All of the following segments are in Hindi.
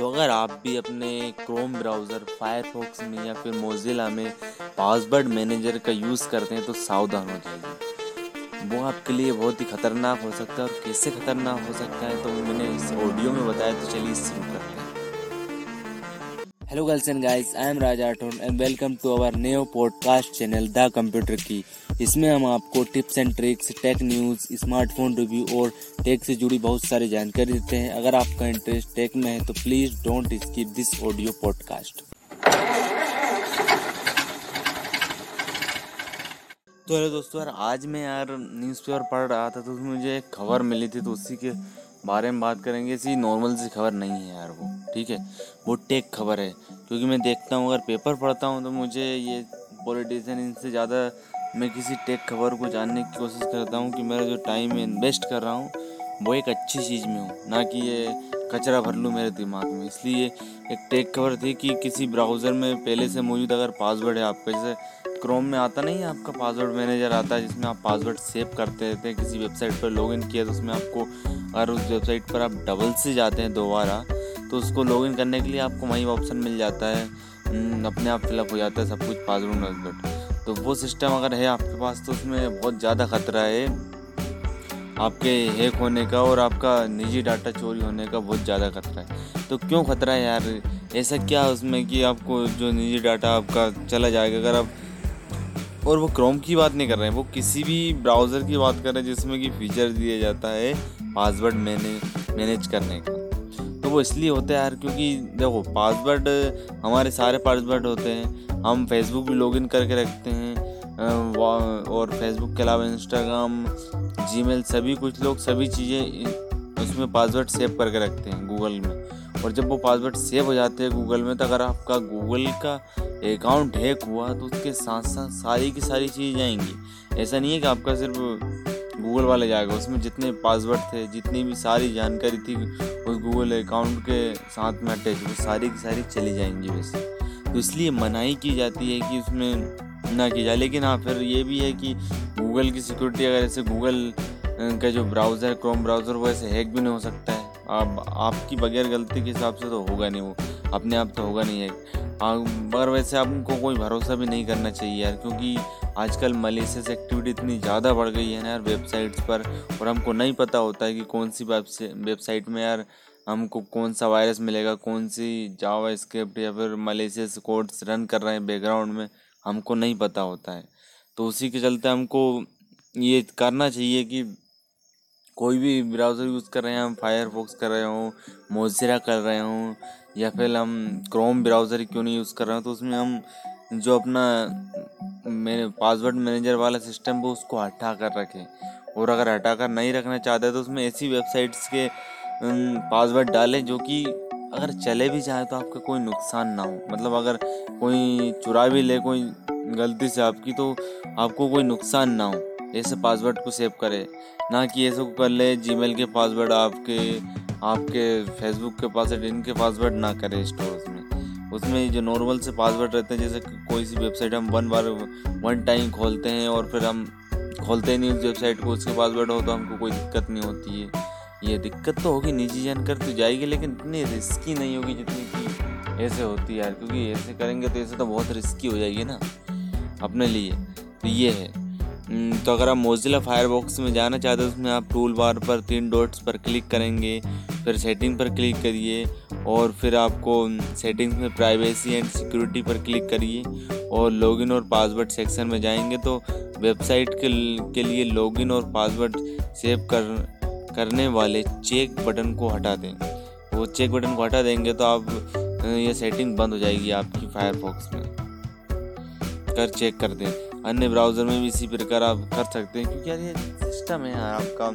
तो अगर आप भी अपने क्रोम ब्राउज़र फायरफॉक्स में या फिर मोजिला में पासवर्ड मैनेजर का यूज़ करते हैं तो सावधान हो जाइए। वो आपके लिए बहुत ही ख़तरनाक हो सकता है और कैसे ख़तरनाक हो सकता है तो मैंने इस ऑडियो में बताया तो चलिए शुरू करते हैं। Hello girls and guys I am Raja Rathore and welcome to our new podcast channel the computer की इसमें हम आपको tips and tricks tech news smartphone review और टेक से जुड़ी बहुत सारी जानकारी देते हैं। अगर आपका इंटरेस्ट टेक में है तो please don't skip this audio podcast तो हेलो दोस्तों, यार, आज मैं यार न्यूज़पेपर पढ़ रहा था तो मुझे एक खबर मिली थी तो उसी के बारे में बात करेंगे इसी नॉर्मल सी खबर नहीं है यार वो, ठीक है? वो टेक खबर है, क्योंकि मैं देखता हूँ, अगर पेपर पढ़ता हूँ तो मुझे ये पॉलिटिशियन इनसे ज़्यादा मैं किसी टेक खबर को जानने की कोशिश करता हूँ कि मेरा जो टाइम इन्वेस्ट कर रहा हूँ, वो एक अच्छी चीज़ में हो, ना कि ये कचरा भर लूँ मेरे दिमाग में। इसलिए एक टेक खबर थी कि किसी ब्राउज़र में पहले से मौजूद अगर पासवर्ड है आपका, जैसे क्रोम में आता नहीं है आपका पासवर्ड मैनेजर आता है, जिसमें आप पासवर्ड सेव करते रहते हैं, किसी वेबसाइट पर लॉगिन किया तो उसमें आपको अगर उस वेबसाइट पर आप डबल से जाते हैं दोबारा तो उसको लॉगिन करने के लिए आपको वहीं ऑप्शन मिल जाता है। हम्म, अपने आप फिलअप हो जाता है सब कुछ पासवर्ड वासवर्ड तो वो सिस्टम अगर है आपके पास तो उसमें बहुत ज़्यादा खतरा है। आपके हैक होने का और आपका निजी डाटा चोरी होने का बहुत ज़्यादा खतरा है। तो क्यों खतरा है यार? ऐसा क्या है उसमें कि आपको जो निजी डाटा आपका चला जाएगा अगर आप और वो क्रोम की बात नहीं कर रहे हैं वो किसी भी ब्राउज़र की बात कर रहे हैं जिसमें कि फीचर दिया जाता है। पासवर्ड मैने, मैनेज करने का। तो वो इसलिए होता है यार क्योंकि देखो, पासवर्ड, हमारे सारे पासवर्ड होते हैं। हम फेसबुक भी लॉगिन करके रखते हैं। और फेसबुक के अलावा इंस्टाग्राम जीमेल सभी कुछ लोग सभी चीज़ें उसमें पासवर्ड सेव करके रखते हैं गूगल में। और जब वो पासवर्ड सेव हो जाते हैं गूगल में तो अगर आपका गूगल का अकाउंट हैक हुआ तो उसके साथ साथ सारी की सारी चीज़ जाएँगी ऐसा नहीं है कि आपका सिर्फ़ गूगल वाले जाएगा, उसमें जितने पासवर्ड थे, जितनी भी सारी जानकारी थी, उस गूगल अकाउंट के साथ में अटैच वो सारी की सारी चली जाएँगी वैसे। तो इसलिए मनाही की जाती है कि उसमें ना की जाए। लेकिन हाँ फिर ये भी है कि गूगल की सिक्योरिटी अगर ऐसे गूगल का जो ब्राउज़र क्रोम ब्राउज़र वो ऐसे हैक भी नहीं हो सकता है। अब आपकी बगैर गलती के हिसाब से तो होगा नहीं वो। अपने आप तो होगा नहीं है मगर वैसे आपको कोई भरोसा भी नहीं करना चाहिए यार, क्योंकि आजकल मलेशियस एक्टिविटी इतनी ज़्यादा बढ़ गई है ना यार वेबसाइट्स पर, और हमको नहीं पता होता है कि कौन सी वेबसाइट में यार हमको कौन सा वायरस मिलेगा कौन सी जावा स्क्रिप्ट या फिर मलेशियस कोड्स रन कर रहे हैं बैकग्राउंड में, हमको नहीं पता होता है। तो उसी के चलते हमको ये करना चाहिए कि कोई भी ब्राउज़र यूज़ कर रहे हैं, हम फायरफॉक्स कर रहे हों मोजिरा कर रहे हों या फिर हम क्रोम ब्राउज़र क्यों नहीं यूज़ कर रहे हो तो उसमें हम जो अपना मेरे पासवर्ड मैनेजर वाला सिस्टम वो उसको हटा कर रखें। और अगर हटा कर नहीं रखना चाहते तो उसमें ऐसी वेबसाइट्स के पासवर्ड डालें जो कि अगर चले भी जाए तो आपका कोई नुकसान ना हो। मतलब अगर कोई चुरा भी ले, कोई गलती से आपकी तो आपको कोई नुकसान ना हो। ऐसे पासवर्ड को सेव करें। ना कि ऐसे कर ले जीमेल के पासवर्ड आपके आपके फेसबुक के पासवर्ड इनके पासवर्ड ना करें स्टोर उसमें उसमें जो नॉर्मल से पासवर्ड रहते हैं जैसे कोई सी वेबसाइट हम वन बार वन टाइम खोलते हैं और फिर हम खोलते नहीं उस वेबसाइट को उसके पासवर्ड हो तो हमको कोई दिक्कत नहीं होती है। ये दिक्कत तो होगी निजी जानकारी तो जाएगी लेकिन इतनी रिस्की नहीं होगी जितनी कि ऐसे होती है यार क्योंकि ऐसे करेंगे तो ऐसे तो बहुत रिस्की हो जाएगी ना अपने लिए। तो ये है। हम्म, तो अगर आप मोजिला फायरबॉक्स में जाना चाहते हो उसमें आप टूल बार पर तीन डॉट्स पर क्लिक करेंगे फिर सेटिंग पर क्लिक करिए और फिर आपको सेटिंग्स में प्राइवेसी एंड सिक्योरिटी पर क्लिक करिए और लॉगिन और पासवर्ड सेक्शन में जाएँगे तो वेबसाइट के, के लिए लॉगिन और पासवर्ड सेव कर करने वाले चेक बटन को हटा दें। वो चेक बटन को हटा देंगे तो आप ये सेटिंग बंद हो जाएगी आपकी फायरफॉक्स में। कर चेक कर दें। अन्य ब्राउज़र में भी इसी प्रकार आप कर सकते हैं क्योंकि यार ये सिस्टम है यार आपका।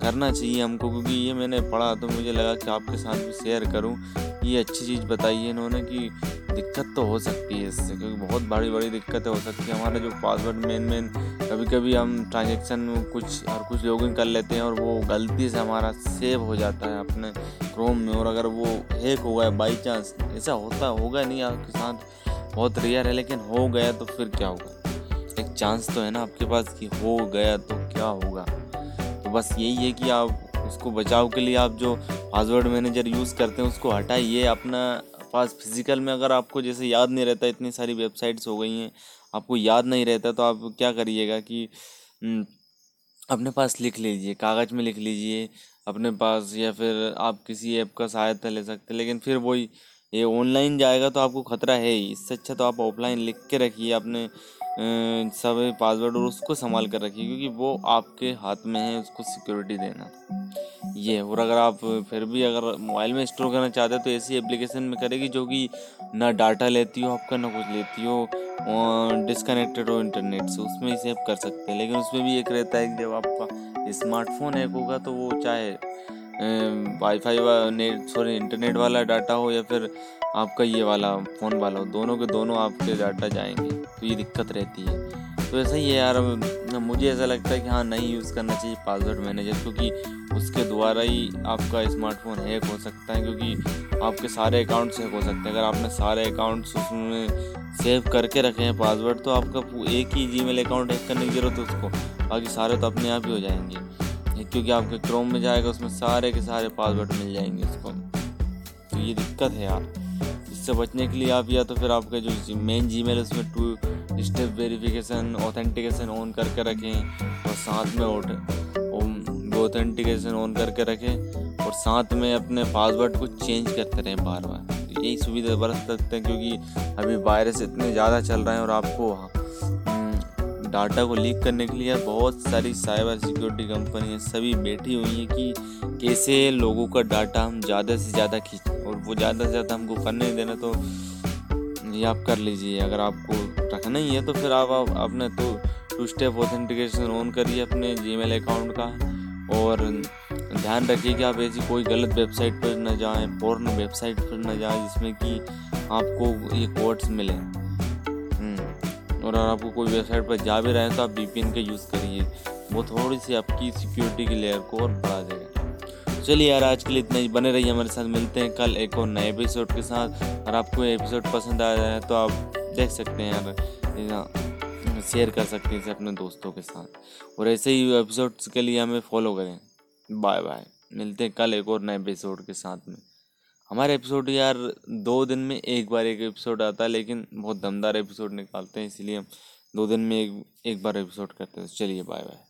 करना चाहिए हमको, क्योंकि ये मैंने पढ़ा तो मुझे लगा कि आपके साथ भी शेयर करूँ। ये अच्छी चीज़ बताई है इन्होंने कि दिक्कत तो हो सकती है इससे, क्योंकि बहुत बड़ी बड़ी दिक्कतें हो सकती है। हमारा जो पासवर्ड मेन मेन कभी कभी हम ट्रांजेक्शन कुछ और कुछ लॉगिन कर लेते हैं और वो गलती से हमारा सेव हो जाता है अपने क्रोम में, और अगर वो हैक हो गया बाई चांस ऐसा होता होगा नहीं, आपके साथ बहुत रेयर है, लेकिन हो गया तो फिर क्या होगा? एक चांस तो है ना आपके पास कि हो गया तो क्या होगा? तो बस यही है कि आप उसको बचाव के लिए आप जो पासवर्ड मैनेजर यूज़ करते हैं उसको हटाइए। अपना पास फ़िज़िकल में अगर आपको जैसे याद नहीं रहता इतनी सारी वेबसाइट्स हो गई हैं आपको याद नहीं रहता तो आप क्या करिएगा कि हम्म, अपने पास लिख लीजिए कागज़ में लिख लीजिए अपने पास या फिर आप किसी ऐप का सहायता ले सकते लेकिन फिर वही ये ऑनलाइन जाएगा तो आपको खतरा है ही। इससे अच्छा तो आप ऑफलाइन लिख के रखिए अपने सब पासवर्ड और उसको संभाल कर रखिए, क्योंकि वो आपके हाथ में है, उसको सिक्योरिटी देना। ये और अगर आप फिर भी अगर मोबाइल में स्टोर करना चाहते हो तो ऐसी एप्लीकेशन में करेगी जो कि ना डाटा लेती हो आपका, ना कुछ लेती हो डिसकनेक्टेड हो इंटरनेट से, उसमें सेव कर सकते हैं। लेकिन उसमें भी एक रहता है कि जब आपका स्मार्टफ़ोन हैक होगा तो वो चाहे वाईफाई वा नेट सॉरी इंटरनेट वाला डाटा हो या फिर आपका ये वाला, फ़ोन वाला हो दोनों के दोनों आपके डाटा जाएँगे तो ये दिक्कत रहती है। तो ऐसा ही है यार मुझे ऐसा लगता है कि हाँ नहीं यूज़ करना चाहिए पासवर्ड मैनेजर क्योंकि उसके द्वारा ही आपका स्मार्टफ़ोन हैक हो सकता है, क्योंकि आपके सारे अकाउंट्स हैक हो सकते हैं। अगर आपने सारे अकाउंट्स उसमें सेव करके रखे हैं पासवर्ड तो आपका एक ही जी अकाउंट हैक करने की ज़रूरत है उसको। बाकी सारे तो अपने आप ही हो जाएँगे। क्योंकि आपके क्रोम में जाएगा, उसमें सारे के सारे पासवर्ड मिल जाएँगे उसको। तो ये दिक्कत है यार। इससे बचने के लिए आप या तो फिर आपका जो मेन जी मेल उसमें two step verification authentication on करके रखें और साथ में ऑथेंटिकेशन ऑन करके रखें और साथ में अपने पासवर्ड को चेंज करते रहें बार बार यही सुविधा बरत सकते हैं क्योंकि अभी वायरस इतने ज़्यादा चल रहे हैं और आपको डाटा को लीक करने के लिए बहुत सारी साइबर सिक्योरिटी कंपनियाँ सभी बैठी हुई हैं कि कैसे लोगों का डाटा हम ज़्यादा से ज़्यादा खींचें और वो ज़्यादा से ज़्यादा हमको करने नहीं देना तो ये आप कर लीजिए। अगर आपको रखना ही है तो फिर आप, आप अपने तो टू स्टेप ऑथेंटिकेशन ऑन करिए अपने जी अकाउंट का और ध्यान रखिए कि आप ऐसी कोई गलत वेबसाइट पर न जाएँ पोर्न वेबसाइट पर न जाएँ जिसमें कि आपको ये कोड्स मिलें। और अगर आपको कोई वेबसाइट पर जा भी रहे हैं तो आप वी का यूज़ करिए। वो थोड़ी सी आपकी सिक्योरिटी की लेयर को और बढ़ा देगा। चलिए यार, आज के लिए इतना ही। बने रहिए हमारे साथ। मिलते हैं कल एक और नए एपिसोड के साथ। अगर आपको एपिसोड पसंद आया है तो आप देख सकते हैं यार। शेयर कर सकते हैं इसे अपने दोस्तों के साथ। और ऐसे ही एपिसोड्स के लिए हमें फॉलो करें। बाय बाय मिलते हैं कल एक और नए एपिसोड के साथ में। हमारे एपिसोड यार दो दिन में एक बार एक एपिसोड आता है, लेकिन बहुत दमदार एपिसोड निकालते हैं, इसलिए हम दो दिन में एक एक बार एपिसोड करते हैं। चलिए bye bye